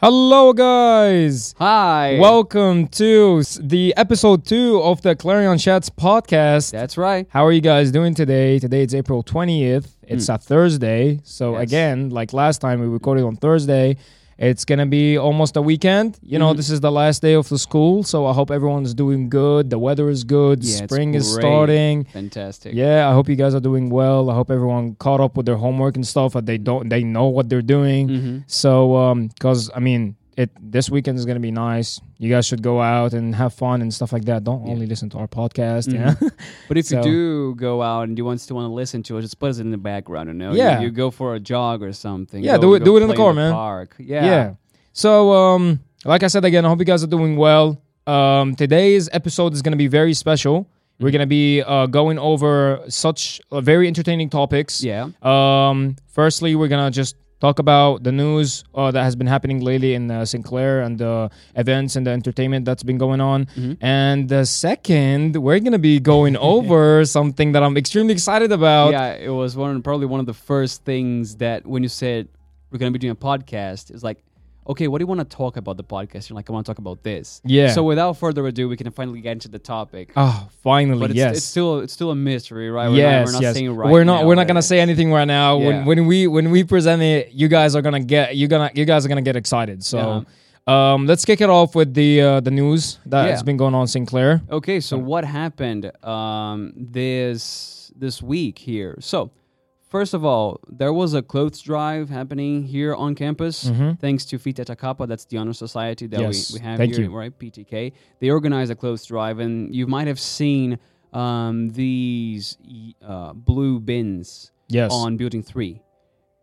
Hello, guys. Hi. Welcome to the episode two of the Clarion Chats podcast. That's right. How are you guys doing today? Today it's April 20th. It's a Thursday. So, Yes. again, like last time we recorded on Thursday, it's to be almost a weekend. You know, Mhm. this is the last day of the school. So, I hope everyone's doing good. The weather is good. Yeah, Spring is starting. Fantastic. Yeah, I hope you guys are doing well. I hope everyone caught up with their homework and stuff. That they don't, they know what they're doing. hmm So, um, because I mean, it this weekend is gonna be nice. You guys should go out and have fun and stuff like that. Don't Yeah. only listen to our podcast. Mhm. Yeah, But if So- you do go out and you want to want to listen to it, just put it in the background. You know, Yeah. You, you go for a jog or something. Yeah, Go- do it- do it in the car, man. Park. Yeah. yeah. So, um, like I said again, I hope you guys are doing well. Um, today's episode is gonna be very special. Mm-hmm. We're gonna be uh, going over such uh, very entertaining topics. Yeah. Um, firstly, we're gonna just talk about the news uh, that has been happening lately in uh, Sinclair and the events and the entertainment that's been going on. Mhm. And the second, we're gonna be going over something that I'm extremely excited about. Yeah. It was one probably one of the first things that when you said we're gonna be doing a podcast, it's like, okay, what do you want to talk about the podcast? You're like, I want to talk about this. Yeah. So without further ado, we can finally get into the topic. Oh, finally, But it's, yes. it's still it's still a mystery, right? We're yes, not, we're not yes. saying right we're not now we're not gonna say anything right now. Yeah. When when we when we present it, you guys are gonna get you gonna you guys are gonna get excited. So um let's kick it off with the uh, the news that Yeah. has been going on Sinclair. Okay, so what happened um, this this week here? So, first of all, there was a clothes drive happening here on campus, Mhm. thanks to Fita Kappa. That's the honor society that Yes, we, we have thank here, you. right? PTK. They organized a clothes drive, and you might have seen um, these uh, blue bins Yes. on Building Three,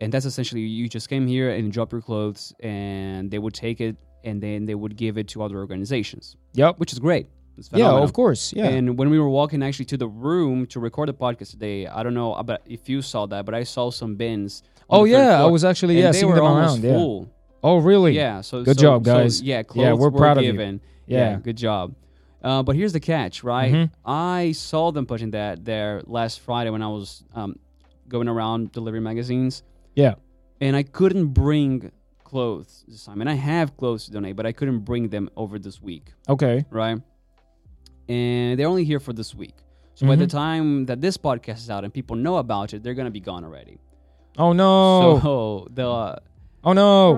and that's essentially you just came here and drop your clothes, and they would take it, and then they would give it to other organizations, Yep. which is great. It's Yeah, of course. Yeah. And when we were walking actually to the room to record the podcast today, I don't know about if you saw that, but I saw some bins. oh yeah, I was actually yeah they were almost around. Yeah. full. Oh really? Yeah. So Good so- job, so, guys. yeah, Yeah, clothes we're were proud of you. given. Yeah. good job. Uh, but here's the catch, right? Mhm. I saw them putting that there last Friday when I was um, going around delivering magazines, Yeah. and I couldn't bring clothes this time. And I have clothes to donate, but I couldn't bring them over this week. Okay. right? And they're only here for this week. So by the Mhm. time that this podcast is out and people know about it, they're gonna be gone already. Oh no. So the oh no.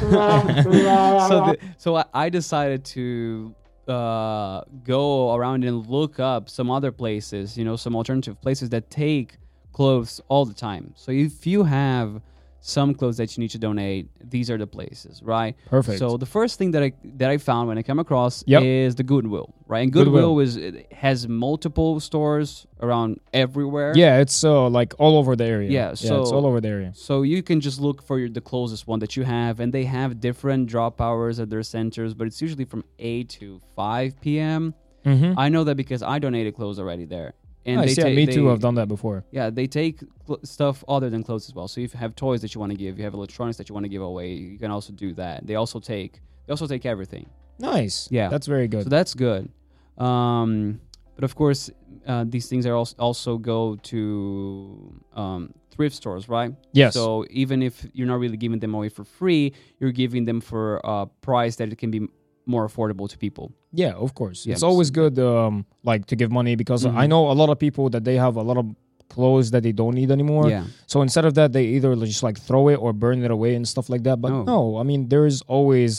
so the, so I, I decided to uh, go around and look up some other places, you know, some alternative places that take clothes all the time. So if you have some clothes that you need to donate, these are the places, right? Perfect. So the first thing that I that I found when I came across Yep. is the Goodwill, right? And Goodwill. Goodwill, is it has multiple stores around everywhere. yeah, it's uh, like all over the area. Yeah, so it's all over the area. So you can just look for your, the closest one that you have, and they have different drop hours at their centers, but it's usually from eight to five p.m. Mm-hmm. I know that because I donated clothes already there, and Nice. they Yeah, ta- me too. they- I've done that before. Yeah, they take cl- stuff other than clothes as well. So if you have toys that you want to give, you have electronics that you want to give away, you can also do that. They also take they also take everything. Nice. Yeah. That's very good. So that's good. Um, but of course, uh, these things are also, also go to um, thrift stores, right? yes. So even if you're not really giving them away for free, you're giving them for a price that it can be more affordable to people. Yeah, of course. Yeah, It's always good, um, like to give money because I Mhm. know a lot of people that they have a lot of clothes that they don't need anymore. yeah. So instead of that, they either just like throw it or burn it away and stuff like that. But No. no, I mean there is always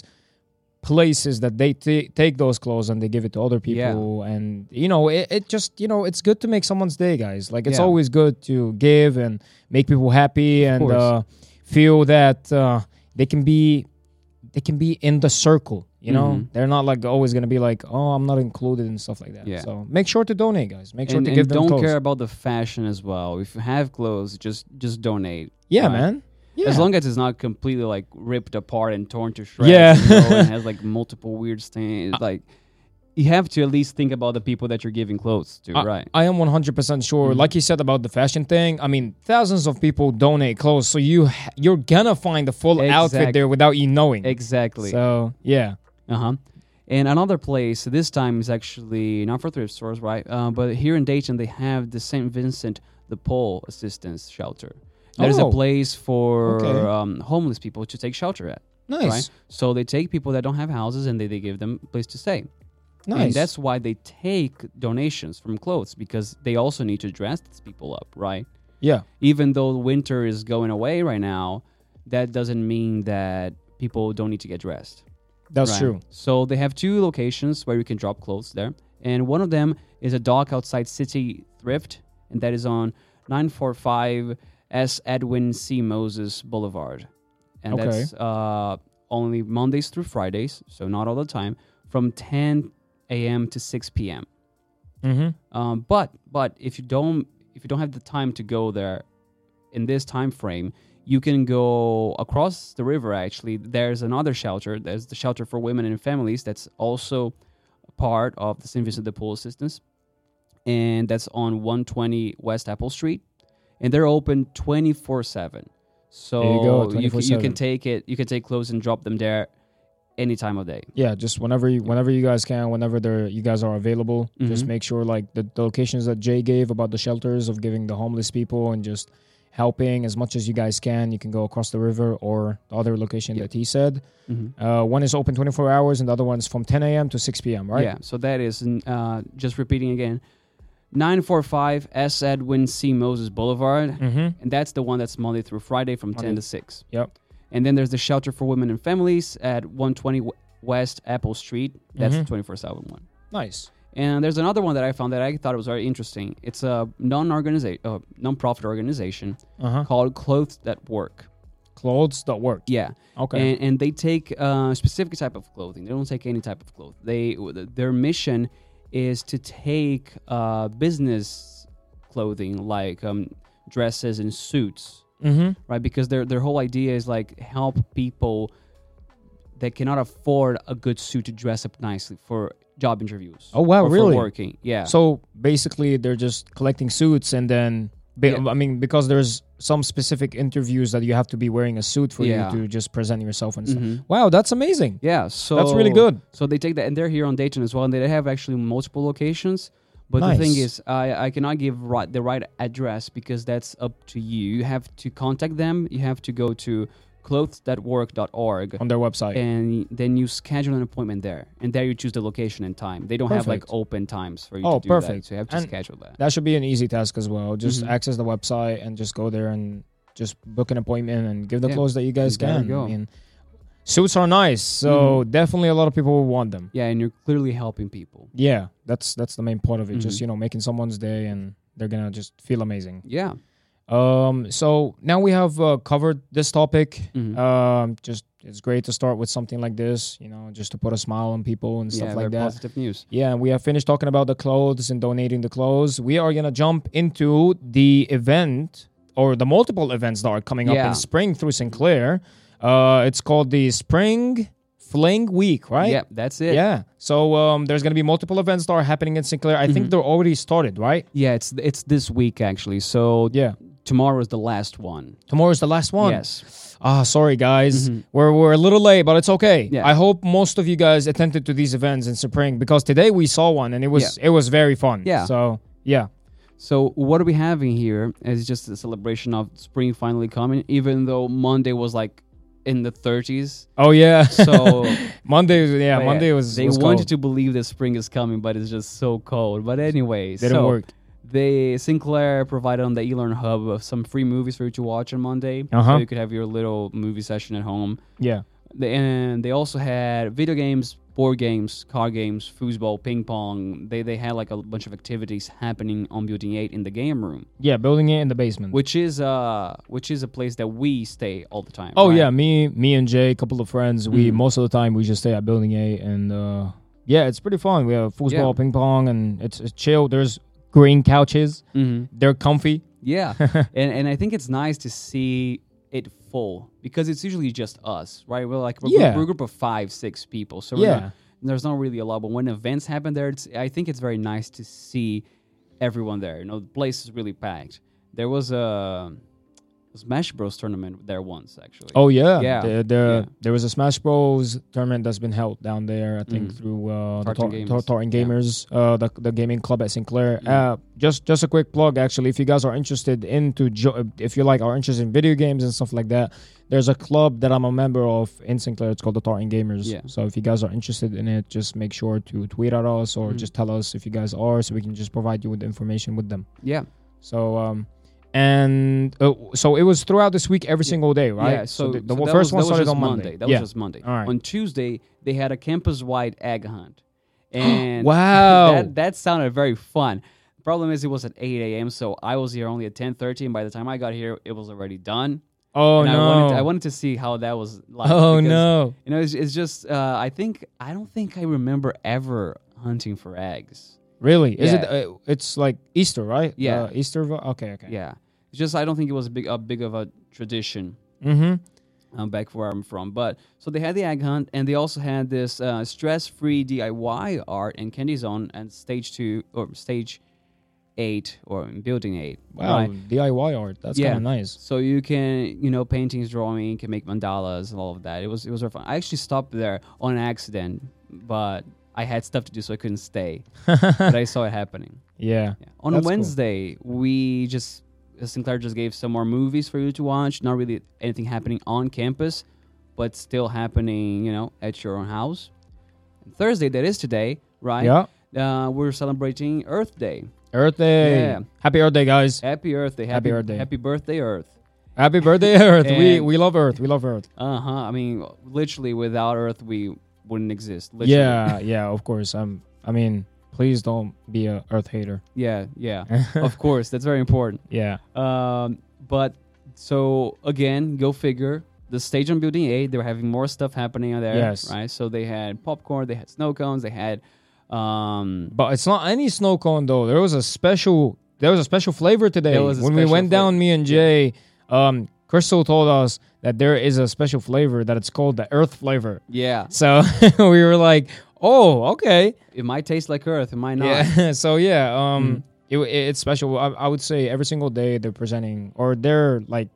places that they ta- take those clothes and they give it to other people Yeah. and you know it, it just you know it's good to make someone's day, guys. Like it's Yeah. always good to give and make people happy and uh, feel that uh, they can be they can be in the circle. You know, Mhm. they're not like always gonna be like, oh, I'm not included and stuff like that. Yeah. So make sure to donate, guys. Make sure and, to and give them don't clothes. care about the fashion as well. If you have clothes, just just donate. yeah, right? man. Yeah. As long as it's not completely like ripped apart and torn to shreds. Yeah. you know, and has like multiple weird stains. Like you have to at least think about the people that you're giving clothes to, I- right? I am 100% sure. Mhm. Like you said about the fashion thing, I mean, thousands of people donate clothes, so you you're gonna find the full outfit there without you knowing. Exactly. So yeah, Uh huh. And another place, this time is actually not for thrift stores, right? Uh, but here in Dayton, they have the St. Vincent de Paul Assistance Shelter. There's Oh. a place for Okay. um, homeless people to take shelter at. Nice. Right? So they take people that don't have houses and they, they give them a place to stay. Nice. And that's why they take donations from clothes because they also need to dress these people up, right? yeah. Even though winter is going away right now, that doesn't mean that people don't need to get dressed. That's right? true. So they have two locations where you can drop clothes there. And one of them is a dock outside City Thrift, and that is on 945 S. Edwin C. Moses Boulevard. And Okay. that's uh, only Mondays through Fridays, so not all the time, from 10 a.m. to 6 p.m. Mm-hmm. Um, but but if you don't if you don't have the time to go there in this time frame, you can go across the river. Actually, there's another shelter. There's the shelter for women and families. That's also part of the St. Vincent de Paul assistance, and that's on 120 West Apple Street, and they're open 24 seven. So There you go, you, can, you can take it. You can take clothes and drop them there any time of day. Yeah, just whenever you whenever you guys can, whenever they're you guys are available, just Mhm. make sure like the, the locations that Jay gave about the shelters of giving the homeless people and just helping as much as you guys can. You can go across the river or the other location Yep. that he said. Mm-hmm. Uh, one is open 24 hours and the other one's from 10 a.m. to 6 p.m. Right? Yeah, so that is, uh, just repeating again, 945 S. Edwin C. Moses Boulevard. Mm-hmm. And that's the one that's Monday through Friday from 10 to 6. Yep. And then there's the Shelter for Women and Families at 120 West Apple Street. That's Mhm. the 24 7 one. Nice. And there's another one that I found that I thought was very interesting. It's a non-organization, uh, non-profit organization Uh huh. called Clothes That Work. Clothes that work. Yeah, Okay. and, and they take a specific type of clothing. They don't take any type of clothing. They their mission is to take uh, business clothing like um, dresses and suits, mm-hmm. right? Because their their whole idea is like help people that cannot afford a good suit to dress up nicely for job interviews. Oh, wow, really? working, yeah. So basically, they're just collecting suits, and then ba- Yeah. I mean, because there's some specific interviews that you have to be wearing a suit for Yeah. you to just present yourself and stuff. Mhm. Wow, that's amazing. Yeah, so That's really good. So they take that, and they're here on Dayton as well, and they have actually multiple locations. But the thing is, I, I cannot give right, the right address because that's up to you. You have to contact them. You have to go to clothes.work.org, on their website. and then you schedule an appointment there, and there you choose the location and time. They don't have like open times for you Oh, to do that, perfect. so you have to And- schedule that. that should be an easy task as well. Just Mhm. access the website and just go there and just book an appointment and give the Yeah. clothes that you guys There you can. go. I mean, suits are nice, so definitely a lot of people will want them. Yeah, and you're clearly helping people. Yeah, that's that's the main part of it. Just Mhm. you know, making someone's day and they're gonna just feel amazing. Yeah. Um, so now we have uh, covered this topic. Mhm. Um, just it's great to start with something like this, you know, just to put a smile on people and yeah, stuff like that. positive news. Yeah, we have finished talking about the clothes and donating the clothes. We are gonna jump into the event or the multiple events that are coming up in spring through Sinclair. Uh, it's called the Spring Fling Week, right? Yeah, that's it. Yeah. So um, there's gonna be multiple events that are happening in Sinclair. I think Mhm. they're already started, right? Yeah, it's it's this week actually. So Yeah. Tomorrow is the last one. Tomorrow is the last one. Yes. Ah, sorry guys, Mhm. we're we're a little late, but it's okay. Yeah. I hope most of you guys attended to these events in spring because today we saw one and it was it was very fun. Yeah. So yeah, So what are we having here is just a celebration of spring finally coming, even though Monday was like in the 30s. oh yeah. So Monday, yeah, but Monday was they was wanted cold. to believe that spring is coming, but it's just so cold. But anyway, Didn't so work. They Sinclair provided on the eLearn Hub of some free movies for you to watch on Monday, Uh-huh. so you could have your little movie session at home. Yeah. They, and they also had video games, board games, card games, foosball, ping pong. They they had like a bunch of activities happening on Building Eight in the game room, Yeah, building Eight in the basement. which is uh which is a place that we stay all the time. oh right? yeah, me, me and Jay, a couple of friends. We Mhm. most of the time we just stay at Building Eight and uh, yeah, it's pretty fun. We have foosball, Yeah. ping pong, and it's, it's chill. There's green couches. Mhm. They're comfy. yeah, and and I think it's nice to see it full because it's usually just us, right? We're like we're, Yeah. we're a group of five, six people, so yeah. not, there's not really a lot. But when events happen there, it's I think it's very nice to see everyone there. You know, the place is really packed. There was a Smash Bros tournament there once actually. Oh yeah, Yeah, The, the, yeah. There was a Smash Bros tournament that's been held down there. I think Mhm. through uh, the Tartan Tar- Gamers. Yeah. Uh, the the gaming club at Sinclair. Uh, just just a quick plug, actually, if you guys are interested into jo- if you like are interested in video games and stuff like that, there's a club that I'm a member of in Sinclair. It's called the Tartan Gamers. Yeah. So if you guys are interested in it, just make sure to tweet at us or Mhm. just tell us if you guys are, so we can just provide you with the information with them. Yeah. So um, and uh, so it was throughout this week, every single day, right? Yeah, so, the, the so first was, one started on Monday. That yeah. was just Monday. Right. On Tuesday, they had a campus-wide egg hunt, and wow. that that sounded very fun. The problem is it was at 8 a.m., so I was here only at 10:30, and by the time I got here, it was already done. oh and no. I wanted, to, I wanted to see how that was like. oh because, no. You know, it's, it's just uh, I think I don't think I remember ever hunting for eggs. Really? Is it? Uh, it's like Easter, right? Yeah. Uh, Easter. vo- Okay. Okay. Yeah, it's just I don't think it was a big a big of a tradition. Mm-hmm. um, back where I'm from. But so they had the egg hunt, and they also had this uh, stress-free DIY art in Candy Zone and stage two or stage eight or in building eight. Wow. right? DIY art. That's Yeah. kind of nice. So you can you know paintings, drawing, you can make mandalas and all of that. It was it was very fun. I actually stopped there on accident, but I had stuff to do, so I couldn't stay. but I saw it happening. yeah. Yeah. On That's cool. Wednesday, we just Sinclair just gave some more movies for you to watch. Not really anything happening on campus, but still happening, you know, at your own house. And Thursday, that is today, right? Yeah. Uh, we're celebrating Earth Day. Earth Day. Yeah. Happy Earth Day, guys. Happy Earth Day. Happy Earth Day. Happy birthday, Earth. Happy birthday, Earth. we we love Earth. We love Earth. Uh huh. I mean, literally, without Earth, we wouldn't exist. Literally. Yeah. Yeah. Of course. Um. I mean, please don't be a Earth hater. Yeah. Yeah. of course, that's very important. yeah. Um, but so again, go figure. The stage on Building A, they were having more stuff happening on there. Yes. Right. So they had popcorn, they had snow cones, they had um But it's not any snow cone though. There was a special. There was a special flavor today. When we went down, me and Jay, um, Crystal told us that there is a special flavor that it's called the Earth flavor. yeah. So we were like, "Oh, okay, It might taste like Earth, it might not. yeah." so yeah, um, Mm. it, it's special. I, I would say every single day they're presenting or they're like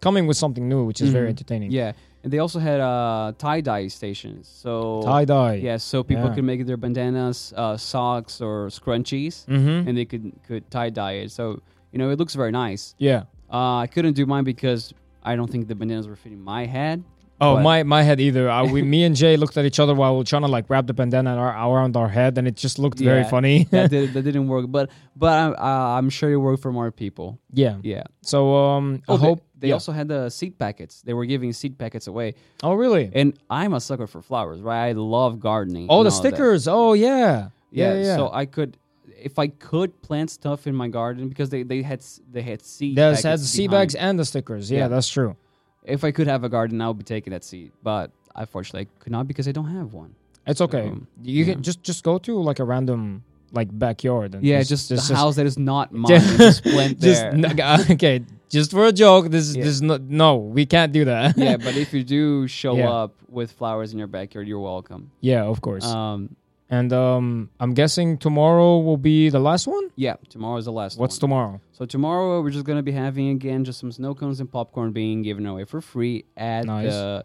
coming with something new, which is very Mhm. entertaining. Yeah. And they also had uh tie dye stations. So tie dye. yeah, so people Yeah. could make their bandanas, uh, socks or scrunchies Mm-hmm. and they could could tie dye it. So, you know, it looks very nice. yeah. Uh, I couldn't do mine because I don't think the bandanas were fitting my head. Oh, But- my my head either. I, we, me and Jay looked at each other while we were trying to like wrap the bandana around our head, and it just looked very funny. that, did, that didn't work, but but I'm, uh, I'm sure it worked for more people. yeah. Yeah. So um, I Oh, they- hope they, yeah. also had the seed packets. They were giving seed packets away, Oh, really? and I'm a sucker for flowers, right? I love gardening. Oh, the all of that. stickers. Oh, yeah. Yeah, Yeah, yeah. So I could, if I could plant stuff in my garden because they, they had they had seed. Packets has the behind. bags and the stickers. Yeah, Yeah. that's true. If I could have a garden, I would be taking that seed, but unfortunately, I could not because I don't have one. It's okay. Um, you yeah. can just just go to like a random like backyard. And Yeah, just, just, a house that is not mine. Just- just plant just there. n- okay, just for a joke. This Yeah. this is not no, we can't do that. yeah, but if you do show Yeah. up with flowers in your backyard, you're welcome. yeah, of course. Um, and um, I'm guessing tomorrow will be the last one. yeah, tomorrow is the last What's one. tomorrow? so tomorrow we're just gonna be having again just some snow cones and popcorn being given away for free at Nice. the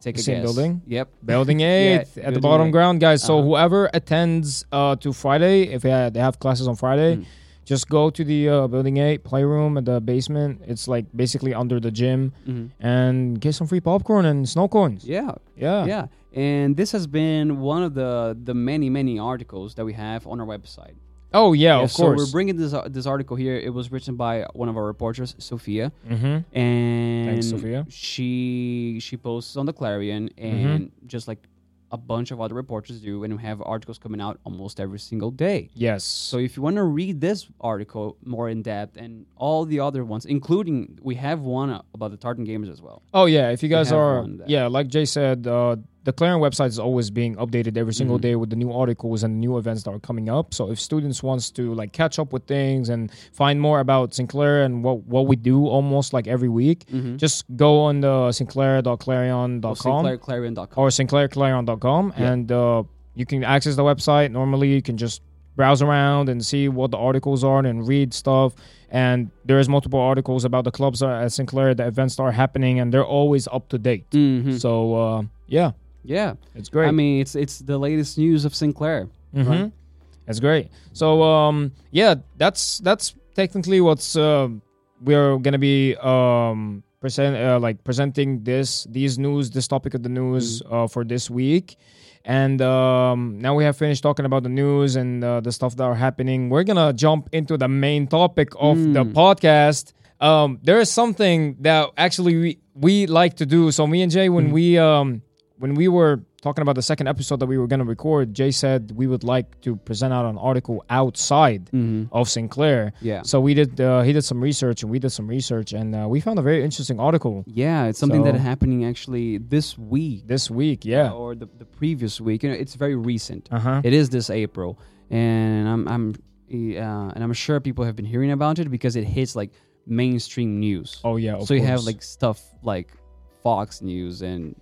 take a Same guess. building? Yep. Building eight at the bottom eight. ground, guys. So Uh-huh. whoever attends uh, to Friday, if they have, they have classes on Friday, Mm. Just go to the uh, building eight playroom at the basement. It's like basically under the gym, Mhm. and get some free popcorn and snow cones. Yeah. Yeah, Yeah. And this has been one of the the many many articles that we have on our website. Oh yeah, Yeah, of so course. we're bringing this uh, this article here. It was written by one of our reporters, Sophia, mm-hmm. and Sophia. she she posts on the Clarion, Mm-hmm. and just like a bunch of other reporters do, and we have articles coming out almost every single day. Yes. So if you want to read this article more in depth and all the other ones, including we have one about the Tartan Gamers as well. Oh yeah, if you guys are yeah, like Jay said, uh, the Clarion website is always being updated every single Mhm. day with the new articles and new events that are coming up. So if students wants to like catch up with things and find more about Sinclair and what what we do almost like every week, Mm-hmm. just go on the sinclair.clarion.com SinclairClarion.com. or sinclairclarion.com Yeah. and uh, you can access the website. Normally, you can just browse around and see what the articles are and read stuff. And there's multiple articles about the clubs at Sinclair, the events that are happening, and they're always up to date. Mhm. So uh, yeah, yeah, it's great. I mean, it's it's the latest news of Sinclair. Mhm. right? That's great. So um, yeah, that's that's technically what's uh, we're gonna be um present uh, like presenting this these news this topic of the news uh, for this week. And um, now we have finished talking about the news and uh, the stuff that are happening. We're gonna jump into the main topic of the Mm. podcast. Um, there is something that actually we, we like to do. So me and Jay, Mm. when we um, when we were talking about the second episode that we were gonna record, Jay said we would like to present out an article outside Mhm. of Sinclair. Yeah. So we did. Uh, he did some research, and we did some research, and uh, we found a very interesting article Yeah, it's something that happening actually this week. this week. Yeah. Or the, the previous week. You know, it's very recent. Uh huh. It is this April, and I'm I'm uh, and I'm sure people have been hearing about it because it hits like mainstream news. Oh yeah. Of so you have like stuff like Fox News and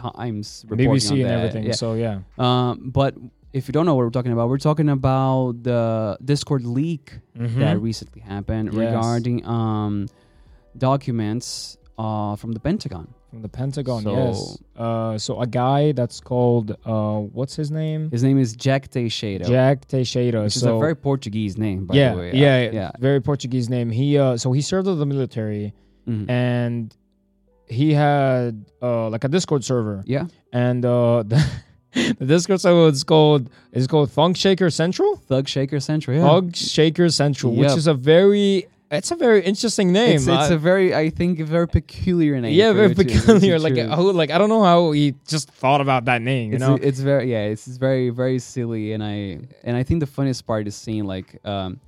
Times reporting BBC and everything. Yeah. So yeah. Um, but if you don't know what we're talking about, we're talking about the Discord leak Mhm. that recently happened Yes. regarding um, documents uh, from the Pentagon. From the Pentagon. So- yes. Uh, so a guy that's called uh, what's his name? His name is Jack Teixeira, Jack Teixeira. which is so a very Portuguese name, by yeah, the way. yeah, yeah. very Portuguese name. He uh, so he served in the military, Mhm. and he had uh, like a Discord server, Yeah. and uh, the, the Discord server is called is called Funk Shaker Central. Thug Shaker Central. Yeah. Funk Shaker Central, which is a very it's a very interesting name. It's, it's I- a very, I think, a very peculiar name. yeah, very peculiar. Like oh, like I don't know how he just thought about that name. You it's, know, it's very yeah it's, it's very very silly and i and i think the funniest part is seeing like um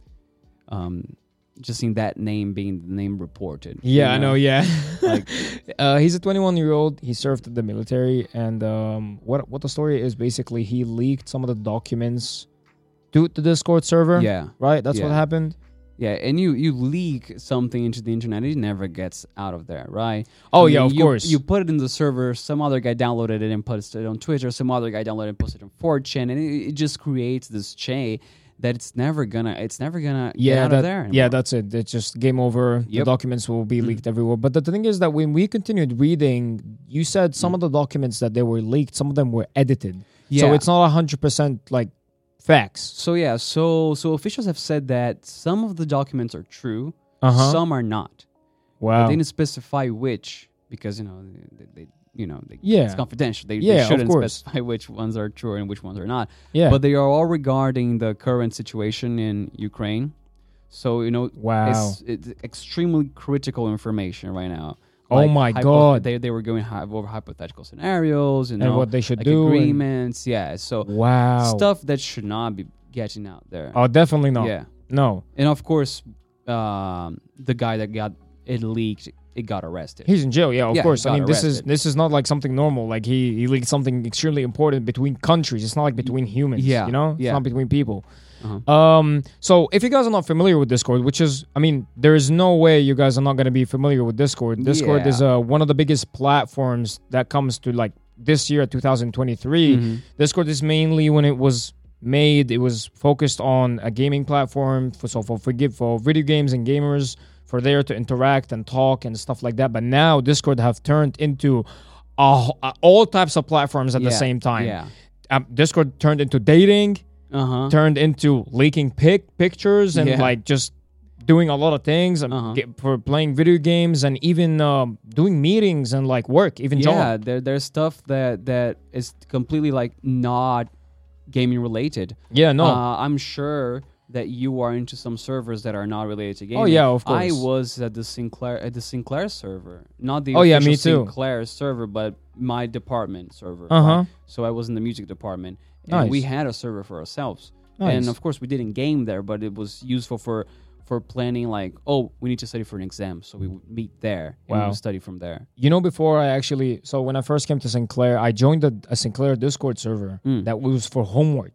um just seeing that name being the name reported you Yeah, I know. Yeah, Like- uh, he's a 21 year old. He served in the military, and um, what what the story is basically, he leaked some of the documents to the Discord server. yeah right. That's what happened. yeah and you you leak something into the internet it never gets out of there right Oh yeah, of you, course. you put it in the server some other guy downloaded it and posted it on twitter some other guy downloaded it and posted it on 4chan and it, it just creates this chain that it's never gonna it's never gonna yeah, get out that, of there yeah, that's it. It's just game over. The documents will be Mm. leaked everywhere. But the thing is that when we continued reading, you said some Mm. of the documents that they were leaked, some of them were edited. yeah. So it's not hundred percent like facts. So yeah, so so officials have said that some of the documents are true, Uh huh. some are not. Wow. They didn't specify which because you know they, they you know they, Yeah. it's confidential. They, Yeah, they shouldn't specify which ones are true and which ones are not. yeah. But they are all regarding the current situation in Ukraine. So you know wow. it's, it's extremely critical information right now. Oh my God. They, they were going hy- over hypothetical scenarios you and what they should like do. and- agreements. Yeah, so wow. stuff that should not be getting out there. Oh, definitely not. Yeah, No. and of course, um, the guy that got it leaked, it got arrested. He's in jail. Yeah, of Yeah, course. I mean, got this is this is not like something normal. Like he he leaked something extremely important between countries. It's not like between humans. Yeah, You know, it's yeah. not between people. Uh-huh. Um. So if you guys are not familiar with Discord, which is, I mean, there is no way you guys are not going to be familiar with Discord. Discord Yeah. is uh one of the biggest platforms that comes to like this year, 2023. Mhm. Discord is mainly when it was made, it was focused on a gaming platform for so for forgive for video games and gamers for there to interact and talk and stuff like that. But now Discord have turned into all types of platforms at the same time. Yeah. Um, Discord turned into dating, Uh huh. turned into leaking pic pictures and Yeah. like just doing a lot of things and Uh-huh. get, for playing video games and even um, doing meetings and like work, even Yeah, job. there, there's stuff that that is completely like not gaming related. Yeah, no. Uh, I'm sure that you are into some servers that are not related to gaming. Oh, yeah, of course. I was at the Sinclair at the Sinclair server, not the Oh, yeah, me too. Sinclair server, but my department server. Uh-huh. right? So I was in the music department, and Nice. we had a server for ourselves. Nice. And of course, we didn't game there, but it was useful for for planning. Like, oh, we need to study for an exam, so we would meet there and we would study from there. You know, before I actually, so when I first came to Sinclair, I joined a, a Sinclair Discord server Mm. that was for homework.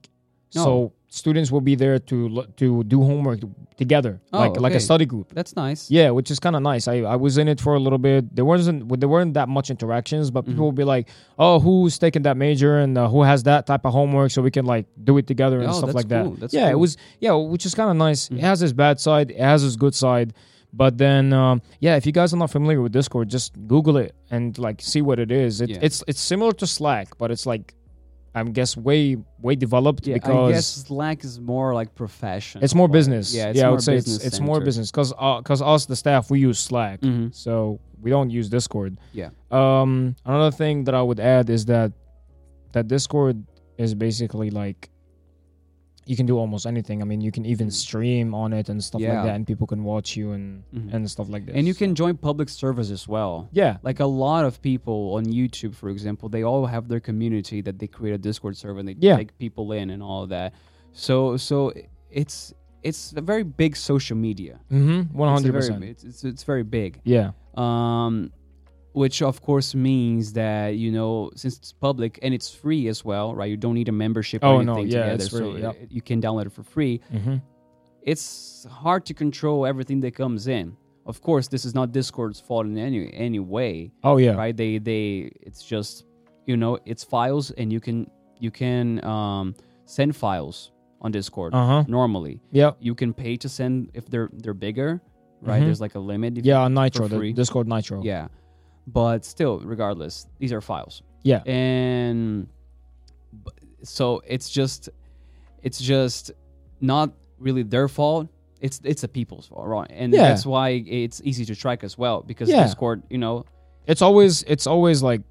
No. So students will be there to to do homework together, Oh, like like a study group. That's nice. Yeah, which is kind of nice. I, I was in it for a little bit. There wasn't there weren't that much interactions, but Mm-hmm. people will be like, "Oh, who's taking that major and uh, who has that type of homework?" So we can like do it together and Oh, stuff like that. That's yeah, it cool. Mm-hmm. was yeah, which is kind of nice. It has its bad side, it has its good side. But then, um, yeah, if you guys are not familiar with Discord, just Google it and like see what it is. It, Yeah. It's it's similar to Slack, but it's like, I guess way way developed Yeah, because I guess Slack is more like professional. it's more business. Yeah, it's yeah, I would say it's it's more business because because us the staff we use Slack, Mhm. so we don't use Discord. Yeah. Um, another thing that I would add is that that Discord is basically like you can do almost anything. I mean, you can even stream on it and stuff Yeah. like that, and people can watch you and Mhm. and stuff like this. And you can join public servers as well. yeah, Like a lot of people on YouTube, for example, they all have their community that they create a Discord server and they Yeah. take people in and all of that. So so it's it's a very big social media. mm-hmm, one hundred percent. It's, it's it's very big. Yeah, um, which of course means that you know since it's public and it's free as well, right? You don't need a membership or Oh, no, anything yeah, together, it's free, so you can download it for free. mm-hmm. It's hard to control everything that comes in. Of course, this is not Discord's fault in any any way, oh yeah, right? They they it's just you know it's files and you can you can um, send files on Discord uh huh, normally. yeah, You can pay to send if they're they're bigger, right? Mhm. There's like a limit. If yeah. On Nitro. Discord Nitro. yeah. But still, regardless, these are files. yeah, And so it's just it's just not really their fault. It's it's the people's fault, right? And Yeah. that's why it's easy to track as well because Yeah. Discord, you know, it's always it's always like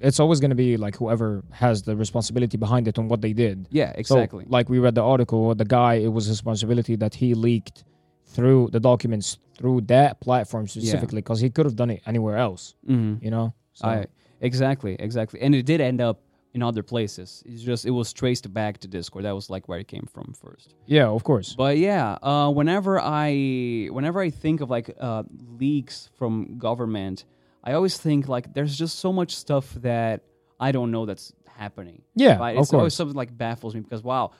it's always going to be like whoever has the responsibility behind it on what they did. yeah, So, exactly. like we read the article, the guy it was his responsibility that he leaked through the documents through that platform specifically because he could have done it anywhere else. hmm You know. So, I exactly, exactly. And it did end up in other places. It's just it was traced back to Discord. That was like where it came from first. yeah, of course. But yeah, uh, whenever I whenever I think of like uh, leaks from government, I always think like there's just so much stuff that I don't know that's happening. Yeah, right? of It's always something like baffles me because wow.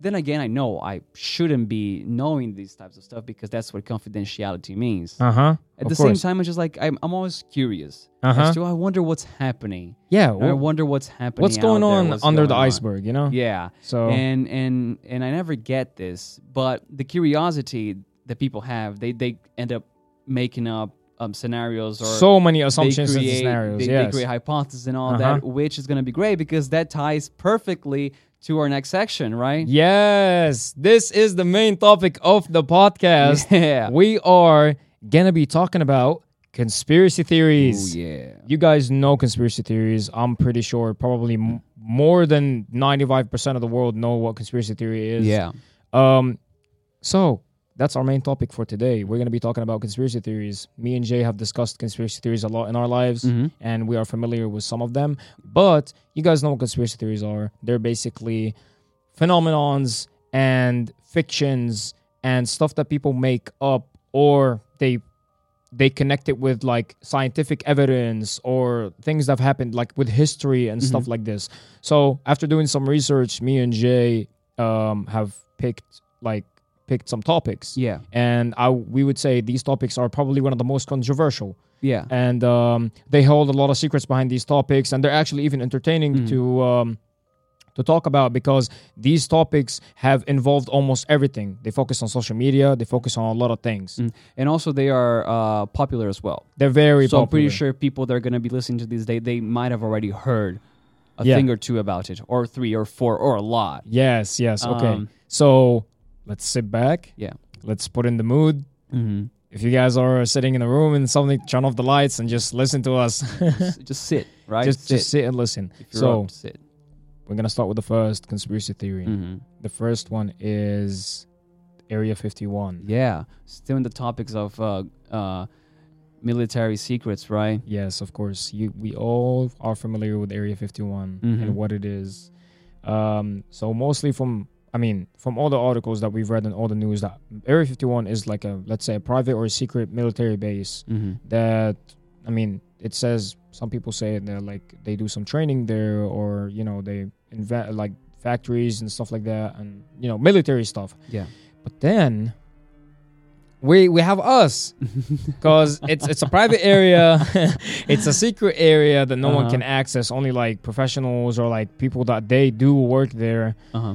Then again, I know I shouldn't be knowing these types of stuff because that's what confidentiality means. Uh huh. At the same time, I'm just like I'm, I'm always curious Uh-huh. as I wonder what's happening. yeah. I wonder what's happening. what's going on what's under the going on. iceberg? You know. Yeah So and and and I never get this, but the curiosity that people have, they they end up making up um, scenarios or so many assumptions and scenarios. They, they create hypotheses and all Uh-huh. that, which is going to be great because that ties perfectly to our next section, right? Yes, this is the main topic of the podcast. Yeah. We are gonna be talking about conspiracy theories. Ooh, yeah. You guys know conspiracy theories. I'm pretty sure probably m- more than 95% of the world know what conspiracy theory is. Yeah. Um so that's our main topic for today. We're going to be talking about conspiracy theories. Me and Jay have discussed conspiracy theories a lot in our lives Mhm. and we are familiar with some of them. But you guys know what conspiracy theories are. They're basically phenomenons and fictions and stuff that people make up or they they connect it with like scientific evidence or things that have happened like with history and stuff like this. So after doing some research, me and Jay um, have picked like picked some topics. Yeah. And I we would say these topics are probably one of the most controversial Yeah. and um, they hold a lot of secrets behind these topics, and they're actually even entertaining Mhm. to um, to talk about because these topics have involved almost everything. They focus on social media, they focus on a lot of things. Mm. And also, they are uh, popular as well. They're very so I'm pretty sure people that are going to be listening to this, they, they might have already heard a Yeah. thing or two about it, or three, or four, or a lot. Yes, yes. Okay, Um, so let's sit back. Yeah. Let's put in the mood. Mm-hmm. If you guys are sitting in a room and something, turn off the lights and just listen to us. just, just sit, right? just sit. just sit and listen. If you're So up, sit. we're gonna start with the first conspiracy theory. Mm-hmm. The first one is Area 51. Yeah, still in the topics of uh, uh, military secrets, right? Yes, of course. You we all are familiar with Area 51 Mhm. and what it is. Um, so mostly from I mean, from all the articles that we've read and all the news that Area 51 is like a let's say a private or a secret military base Mm-hmm. that I mean, it says some people say that like they do some training there or you know, they invent like factories and stuff like that, and you know military stuff. Yeah. But then we we have us because it's it's a private area, it's a secret area that no one Uh-huh. can access. Only like professionals or like people that they do work there. Uh huh.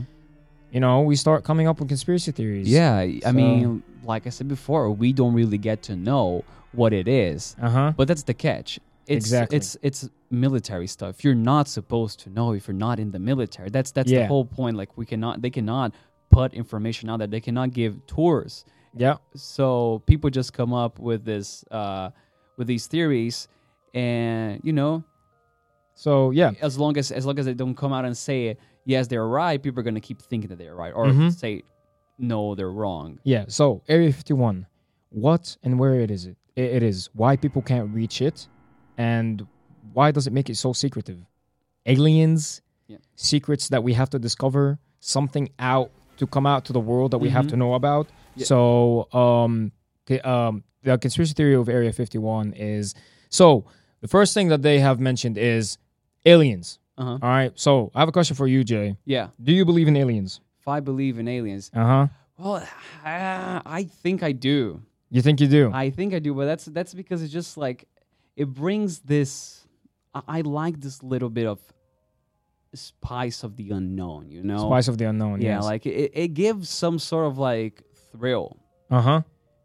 You know, we start coming up with conspiracy theories. Yeah, I mean, like I said before, we don't really get to know what it is, Uh huh. but that's the catch. It's, Exactly. It's it's military stuff. You're not supposed to know if you're not in the military. That's that's the whole point. Like we cannot, they cannot put information out there. They cannot give tours. Yeah. So people just come up with this, uh, with these theories, and you know, So yeah. as long as as long as they don't come out and say yes they're right, people are gonna keep thinking that they're right, or Mhm. say no they're wrong. Yeah. So Area 51, what and where it is it? It is why people can't reach it, and why does it make it so secretive? Aliens, Yeah. secrets that we have to discover, something out to come out to the world that we have Mhm. to know about. Yeah. So um, um, the conspiracy theory of Area 51 is so the first thing that they have mentioned is aliens. Uh huh. All right. So I have a question for you, Jay. Yeah. Do you believe in aliens? If I believe in aliens, Uh huh. well, uh, I think I do. You think you do? I think I do, but that's that's because it's just like it brings this. I, I like this little bit of spice of the unknown, you know. Spice of the unknown. yeah, yes. like it, it gives some sort of like thrill uh huh.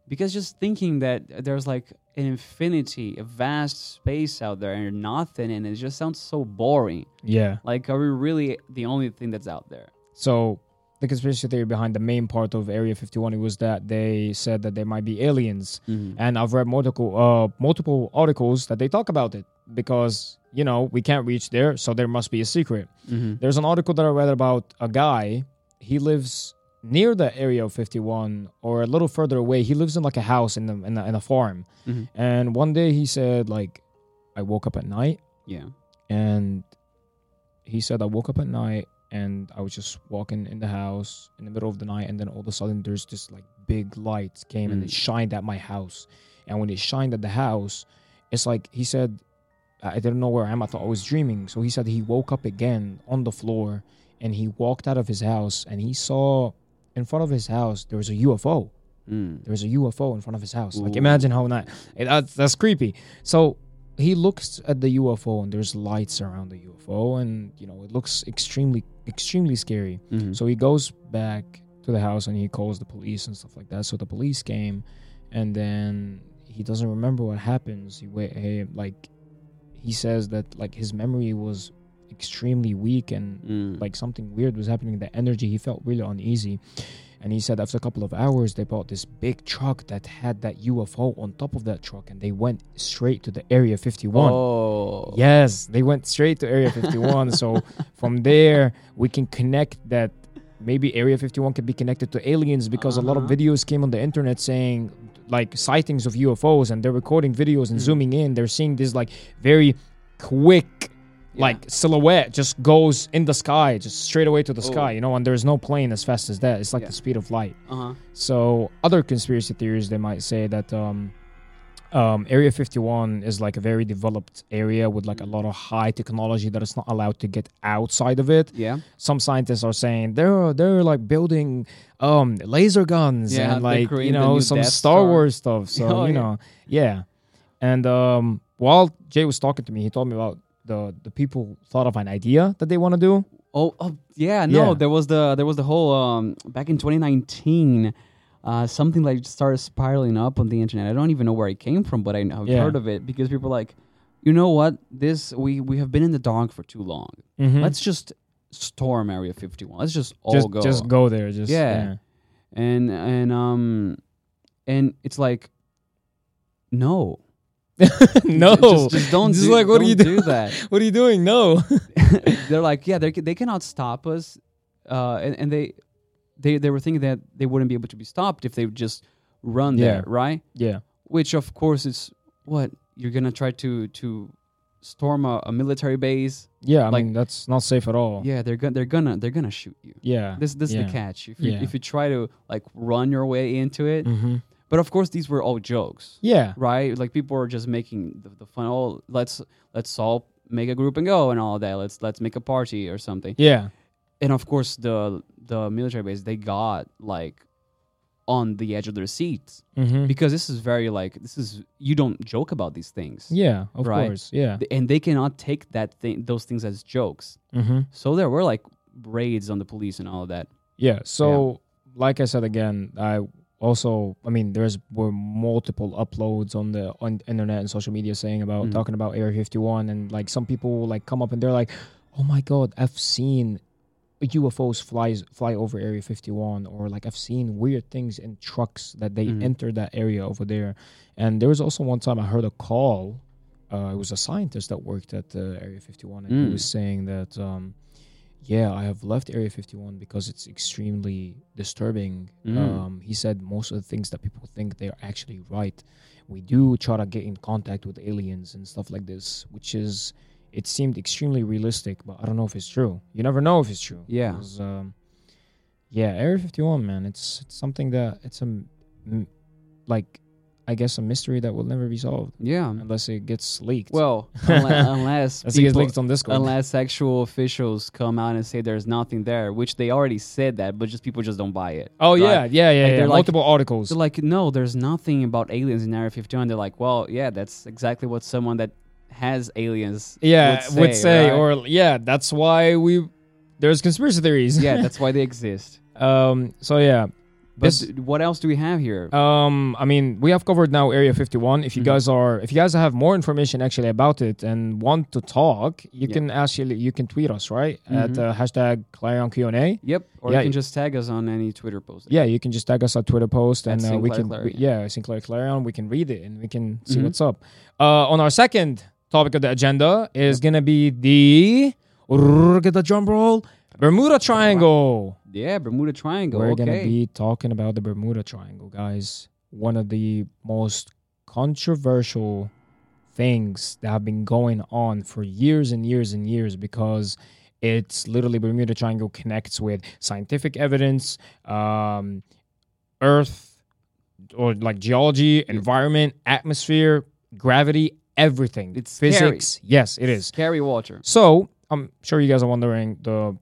Because just thinking that there's like an infinity, a vast space out there and nothing, and it just sounds so boring. Yeah. Like, are we really the only thing that's out there? So the conspiracy theory behind the main part of Area 51 it was that they said that there might be aliens, Mm-hmm. and I've read multiple uh, multiple articles that they talk about it because you know we can't reach there, so there must be a secret. Mm-hmm. There's an article that I read about a guy. He lives near the area of 51 or a little further away. He lives in like a house in the in a, in a farm, Mhm. and one day he said like, I woke up at night Yeah. and he said I woke up at night and I was just walking in the house in the middle of the night and then all of a sudden there's this like big light came and it Mm. shined at my house and when it shined at the house it's like he said I I didn't know where I am I thought I was dreaming so he said he woke up again on the floor and he walked out of his house and he saw in front of his house there was a UFO Mm. there was a UFO in front of his house. Like imagine how not that's that's creepy. So he looks at the UFO and there's lights around the UFO and you know it looks extremely extremely scary. Mhm. So he goes back to the house and he calls the police and stuff like that. So the police came and then he doesn't remember what happens. He wait he, like he says that like his memory was extremely weak and Mm. like something weird was happening the energy he felt really uneasy and he said after a couple of hours they bought this big truck that had that ufo on top of that truck and they went straight to the area 51 Oh. yes they went straight to area 51 so from there we can connect that maybe area 51 can be connected to aliens because a lot of Uh-huh. videos came on the internet saying like sightings of ufos and they're recording videos and Hmm. zooming in they're seeing this like very quick Yeah. like silhouette just goes in the sky just straight away to the Oh. sky you know and there's no plane as fast as that it's like Yeah. the speed of light Uh-huh. so other conspiracy theories they might say that um um, Area 51 is like a very developed area with like a lot of high technology that is not allowed to get outside of it. Yeah. Some scientists are saying they're they're like building um laser guns Yeah, and like you know some Death Star Star. Wars stuff. So Oh, you yeah. know, yeah. And um while Jay was talking to me, he told me about the the people thought of an idea that they want to do. Oh, oh yeah, no, Yeah. there was the there was the whole um back in 2019 uh something like started spiraling up on the internet. I don't even know where it came from, but I know, I've Yeah. heard of it because people are like, "You know what? This we we have been in the dark for too long. Mhm. Let's just storm Area 51. Let's just all just go." just go there. Just Yeah. And and um and it's like no. no, Just, just don't Just do, like, what are you do doing? that. What are you doing? No. they're like, yeah, they they cannot stop us, uh, and, and they they they were thinking that they wouldn't be able to be stopped if they would just run Yeah. there, right? yeah. Which of course is what you're gonna try to to storm a, a military base. Yeah. I Like- mean, that's not safe at all. Yeah, they're gonna they're gonna they're gonna shoot you. Yeah. This this is the catch. If you Yeah. if you try to like run your way into it, Mm-hmm. But of course these were all jokes, Yeah. right? Like people were just making the, the fun. Oh, let's let's all make a group and go and all that. Let's let's make a party or something. Yeah. and of course the the military base they got like on the edge of their seats Mm-hmm. because this is very like this is you don't joke about these things Yeah, of Right. course. Yeah. And they cannot take that thing those things as jokes Mm-hmm. so there were like raids on the police and all of that Yeah. So, like I said again, I also, I mean, there's were multiple uploads on the on internet and social media saying about Mhm. talking about Area 51, and like some people like come up and they're like, "Oh my God, I've seen UFOs flies fly over Area 51, or like I've seen weird things in trucks that they Mhm. enter that area over there." And there was also one time I heard a call. Uh, it was a scientist that worked at uh, Area 51, and he Mm. was saying that. Um, yeah, I have left Area 51 because it's extremely disturbing. Mm. Um, he said most of the things that people think they're actually right. We do try to get in contact with aliens and stuff like this, which is it seemed extremely realistic, but I don't know if it's true. You never know if it's true. Yeah. Um, yeah, Area 51, man, it's it's something that it's a like I guess a mystery that will never be solved yeah unless it gets leaked. well unless, unless unless it gets leaked on Discord. unless actual officials come out and say there's nothing there which they already said that but just people just don't buy it oh right? yeah, yeah, yeah, Like, yeah. like- multiple articles. They're like, no, there's nothing about aliens in Area 51. They're like, well, yeah, that's exactly what someone that has aliens yeah would say, right? or yeah that's why we there's conspiracy theories yeah, that's why they exist. um so yeah But This- what else do we have here? um i mean we have covered now area 51 if you Mhm. guys are if you guys have more information actually about it and want to talk you Yeah. can actually you can tweet us right at Mhm. uh, hashtag clarion q&a yep. Or yeah, you can just tag us on any Twitter post. yeah you can just tag us on twitter post At and uh, we can we- yeah sinclair clarion we can read it and we can see Mhm. what's up uh on our second topic of the agenda is gonna be the get the drum roll bermuda triangle Yeah, Bermuda Triangle. We're okay. gonna be talking about the Bermuda Triangle, guys. One of the most controversial things that have been going on for years and years and years because it's literally Bermuda Triangle connects with scientific evidence, um, Earth, or like geology, environment, atmosphere, gravity, everything. It's scary. physics. Yes, it is. Scary water. So I'm sure you guys are wondering the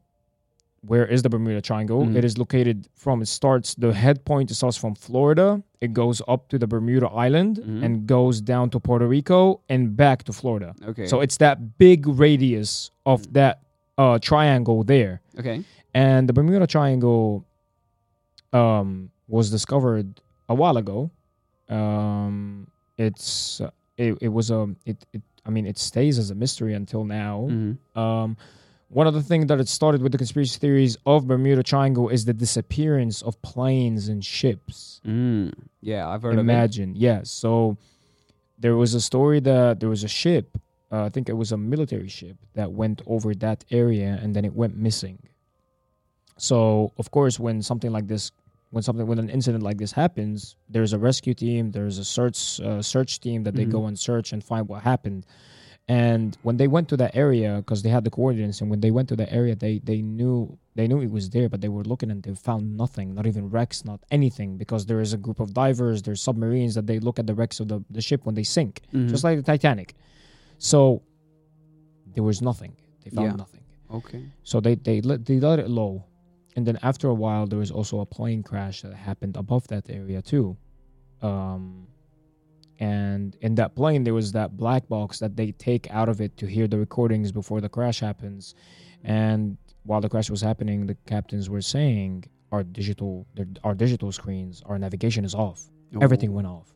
where is the Bermuda Triangle? Mhm. It is located from it starts the head point starts from Florida. It goes up to the Bermuda Island Mhm. and goes down to Puerto Rico and back to Florida. Okay. So it's that big radius of that uh, triangle there. okay. And the Bermuda Triangle um, was discovered a while ago. Um, it's uh, it, it was a it, it I mean it stays as a mystery until now. Mhm. Um, one of the things that it started with the conspiracy theories of Bermuda Triangle is the disappearance of planes and ships. Mm. Yeah, I've heard of it. Imagine, yeah. So there was a story that there was a ship, uh, I think it was a military ship that went over that area and then it went missing. So of course, when something like this, when something when an incident like this happens, there's a rescue team, there's a search uh, search team that they Mhm. go and search and find what happened. And when they went to that area, because they had the coordinates, and when they went to that area, they they knew they knew it was there, but they were looking and they found nothing, not even wrecks, not anything, because there is a group of divers, there's submarines that they look at the wrecks of the, the ship when they sink, Mhm. just like the Titanic. So there was nothing. They found Yeah. nothing. Okay. So they they let they let it low, and then after a while, there was also a plane crash that happened above that area too. Um, and in that plane, there was that black box that they take out of it to hear the recordings before the crash happens. And while the crash was happening, the captains were saying our digital our digital screens, our navigation is off. Everything went off.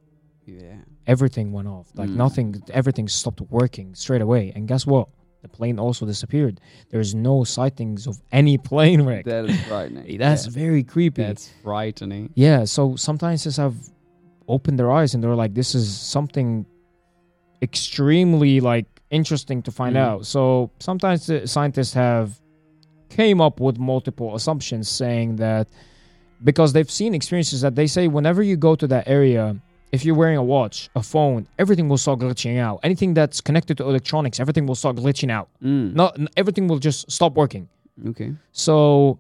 Yeah. Everything went off. Like Mm. nothing. Everything stopped working straight away. And guess what? The plane also disappeared. There's no sightings of any plane wreck. That is frightening. That's Yeah. very creepy. That's frightening. yeah. So sometimes just have opened their eyes and they're like, this is something extremely like interesting to find Mm. out. So sometimes the scientists have came up with multiple assumptions saying that because they've seen experiences that they say whenever you go to that area, if you're wearing a watch, a phone, everything will start glitching out. Anything that's connected to electronics, everything will start glitching out. Mm. Not everything will just stop working. Okay. So,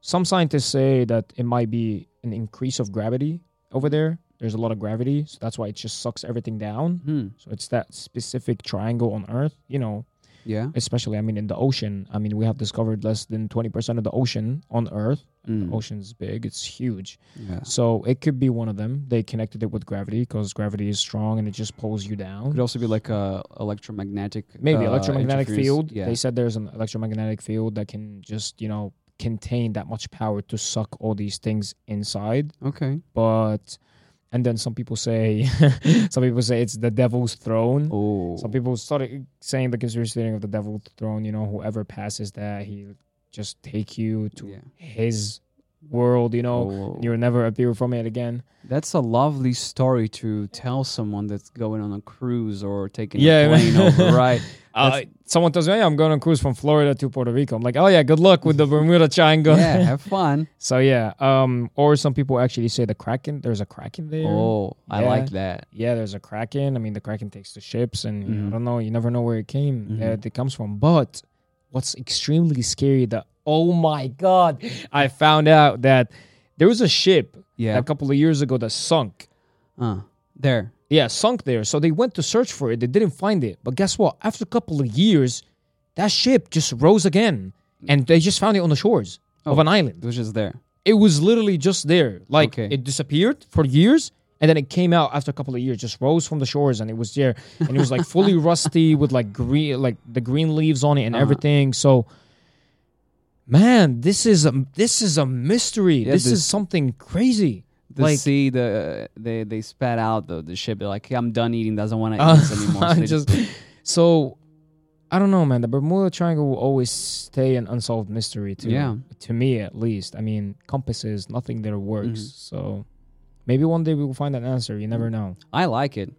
some scientists say that it might be an increase of gravity over there. There's a lot of gravity, so that's why it just sucks everything down. Hmm. So it's that specific triangle on Earth. You know, Yeah. especially I mean in the ocean. I mean we have discovered less than twenty percent of the ocean on Earth. Mm. The ocean's big; it's huge. Yeah. So it could be one of them. They connected it with gravity because gravity is strong and it just pulls you down. Could also be like a electromagnetic. Maybe uh, electromagnetic field. Yeah. They said there's an electromagnetic field that can just you know contain that much power to suck all these things inside. okay. But and then some people say some people say it's the devil's throne. Oh. Some people started saying the conspiracy theory of the devil's throne. You know, whoever passes that, he just take you to Yeah. his world. You know, Oh. you'll never appear from it again. That's a lovely story to tell someone that's going on a cruise or taking Yeah, a plane over, right? Uh, someone tells me, "Hey, I'm going on a cruise from Florida to Puerto Rico." I'm like, "Oh yeah, good luck with the Bermuda Triangle." yeah, have fun. so yeah, um, or some people actually say the Kraken. There's a Kraken there. Oh, I like that. Yeah, there's a Kraken. I mean, the Kraken takes the ships, and know, I don't know. You never know where it came, Mhm. uh, it comes from. But what's extremely scary that oh my god, I found out that there was a ship Yeah. a couple of years ago that sunk. Uh, there. Yeah, sunk there. So they went to search for it. They didn't find it. But guess what? After a couple of years, that ship just rose again, and they just found it on the shores of Oh. an island. It was just there. It was literally just there. Like Okay. it disappeared for years. And then it came out after a couple of years, just rose from the shores, and it was there, and it was like fully rusty with like green, like the green leaves on it and Uh-huh. everything. So, man, this is a this is a mystery. Yeah, this, this- is something crazy. The Like- sea, the they they spat out the the ship. They're like, "Hey, I'm done eating. Doesn't want to Uh, eat this anymore. So just so I don't know, man. The Bermuda Triangle will always stay an unsolved mystery to Yeah. to me at least. I mean, compasses, nothing there works. Mhm. So maybe one day we will find an answer. You never know. I like it.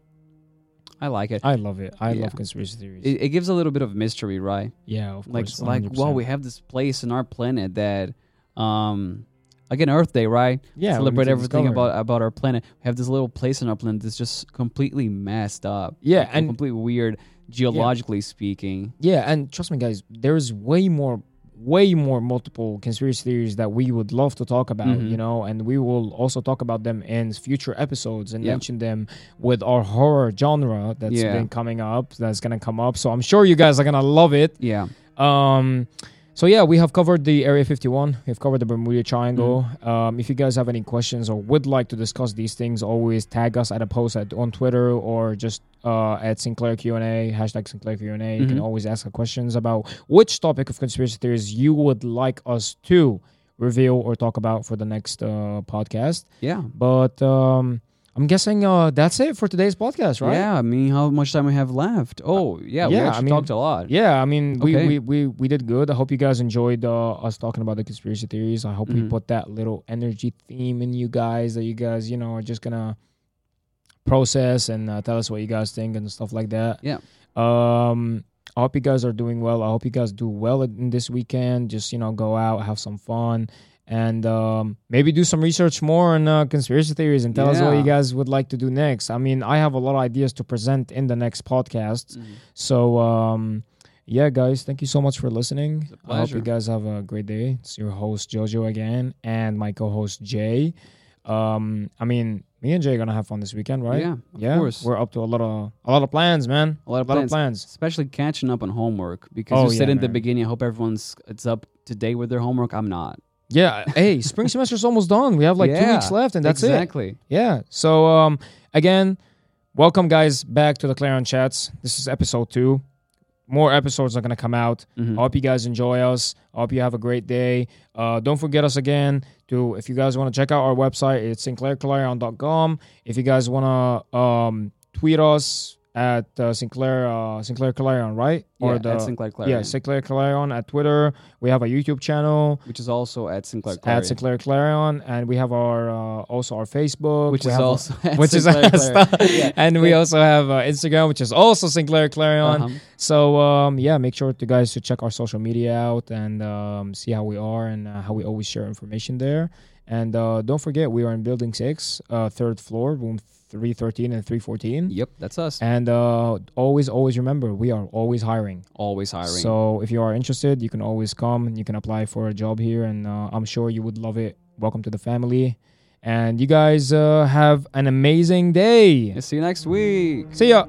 I like it. I love it. I Yeah. love conspiracy theories. it. It gives a little bit of mystery, right? yeah, of Like course. like, well, 100%. we have this place in our planet that, um, again, Earth Day, right? yeah Celebrate everything discover. about about our planet. We have this little place in our planet that's just completely messed up. Yeah, Like, and completely weird, geologically speaking. yeah, and trust me, guys. There's way more, way more multiple conspiracy theories that we would love to talk about. Mhm. You know, and we will also talk about them in future episodes and Yeah. mention them with our horror genre that's Yeah. been coming up. That's gonna come up. So I'm sure you guys are gonna love it. Yeah. Um, so yeah, we have covered the Area 51. We've covered the Bermuda Triangle. Mm-hmm. Um, if you guys have any questions or would like to discuss these things, always tag us at a post at, on Twitter or just uh, at Sinclair Q and A hashtag Sinclair Q and A. You can Mhm. always ask questions about which topic of conspiracy theories you would like us to reveal or talk about for the next uh, podcast. Yeah. But um, I'm guessing uh, that's it for today's podcast, right? Yeah. I mean, how much time we have left? Oh, yeah. we yeah, I actually mean- talked a lot. Yeah, I mean, we, Okay. we, we, we did good. I hope you guys enjoyed uh, us talking about the conspiracy theories. I hope we Mhm. put that little energy theme in you guys that you guys, you know, are just gonna process and uh, tell us what you guys think and stuff like that. Yeah. Um, I hope you guys are doing well. I hope you guys do well in this weekend. Just you know, go out, have some fun, and um, maybe do some research more on uh, conspiracy theories and tell us what you guys would like to do next. I mean, I have a lot of ideas to present in the next podcast. Mhm. So um yeah guys, thank you so much for listening. I hope you guys have a great day. It's your host Jojo again and my co-host Jay. Um I mean me and Jay are gonna have fun this weekend, right? Yeah. Of yeah. course. We're up to a lot of a lot of plans, man. A lot of a lot plans. of plans. Especially catching up on homework because Oh, you said yeah, in the beginning, I hope everyone's it's up to date with their homework. I'm not. Yeah. hey, spring semester's almost done. We have like two Yeah, weeks left and that's it. exactly. Yeah. So um again, welcome guys back to the Clarion Chats. This is episode two. More episodes are gonna come out. Mhm. I hope you guys enjoy us. I hope you have a great day. Uh, don't forget us again to if you guys want to check out our website, it's sinclairclarion.com. If you guys want to um, tweet us at uh, Sinclair uh, Sinclair Clarion, right? Yeah, the at Sinclair Clarion, yeah Sinclair Clarion at Twitter. We have a YouTube channel which is also at Sinclair Clarion, at Sinclair Clarion, and we have our uh, also our Facebook, which We is also at which is Sinclair Clarion. Yeah. and we also have uh, Instagram, which is also Sinclair Clarion. Uh-huh. So um, yeah, make sure to guys to check our social media out and um, see how we are and uh, how we always share information there. And uh, don't forget, we are in Building Six, uh, third floor, room three thirteen and three fourteen. Yep, that's us. And uh, always, always remember, we are always hiring. Always hiring. So if you are interested, you can always come. and You can apply for a job here, and uh, I'm sure you would love it. Welcome to the family. And you guys uh, have an amazing day. see you next week. See ya.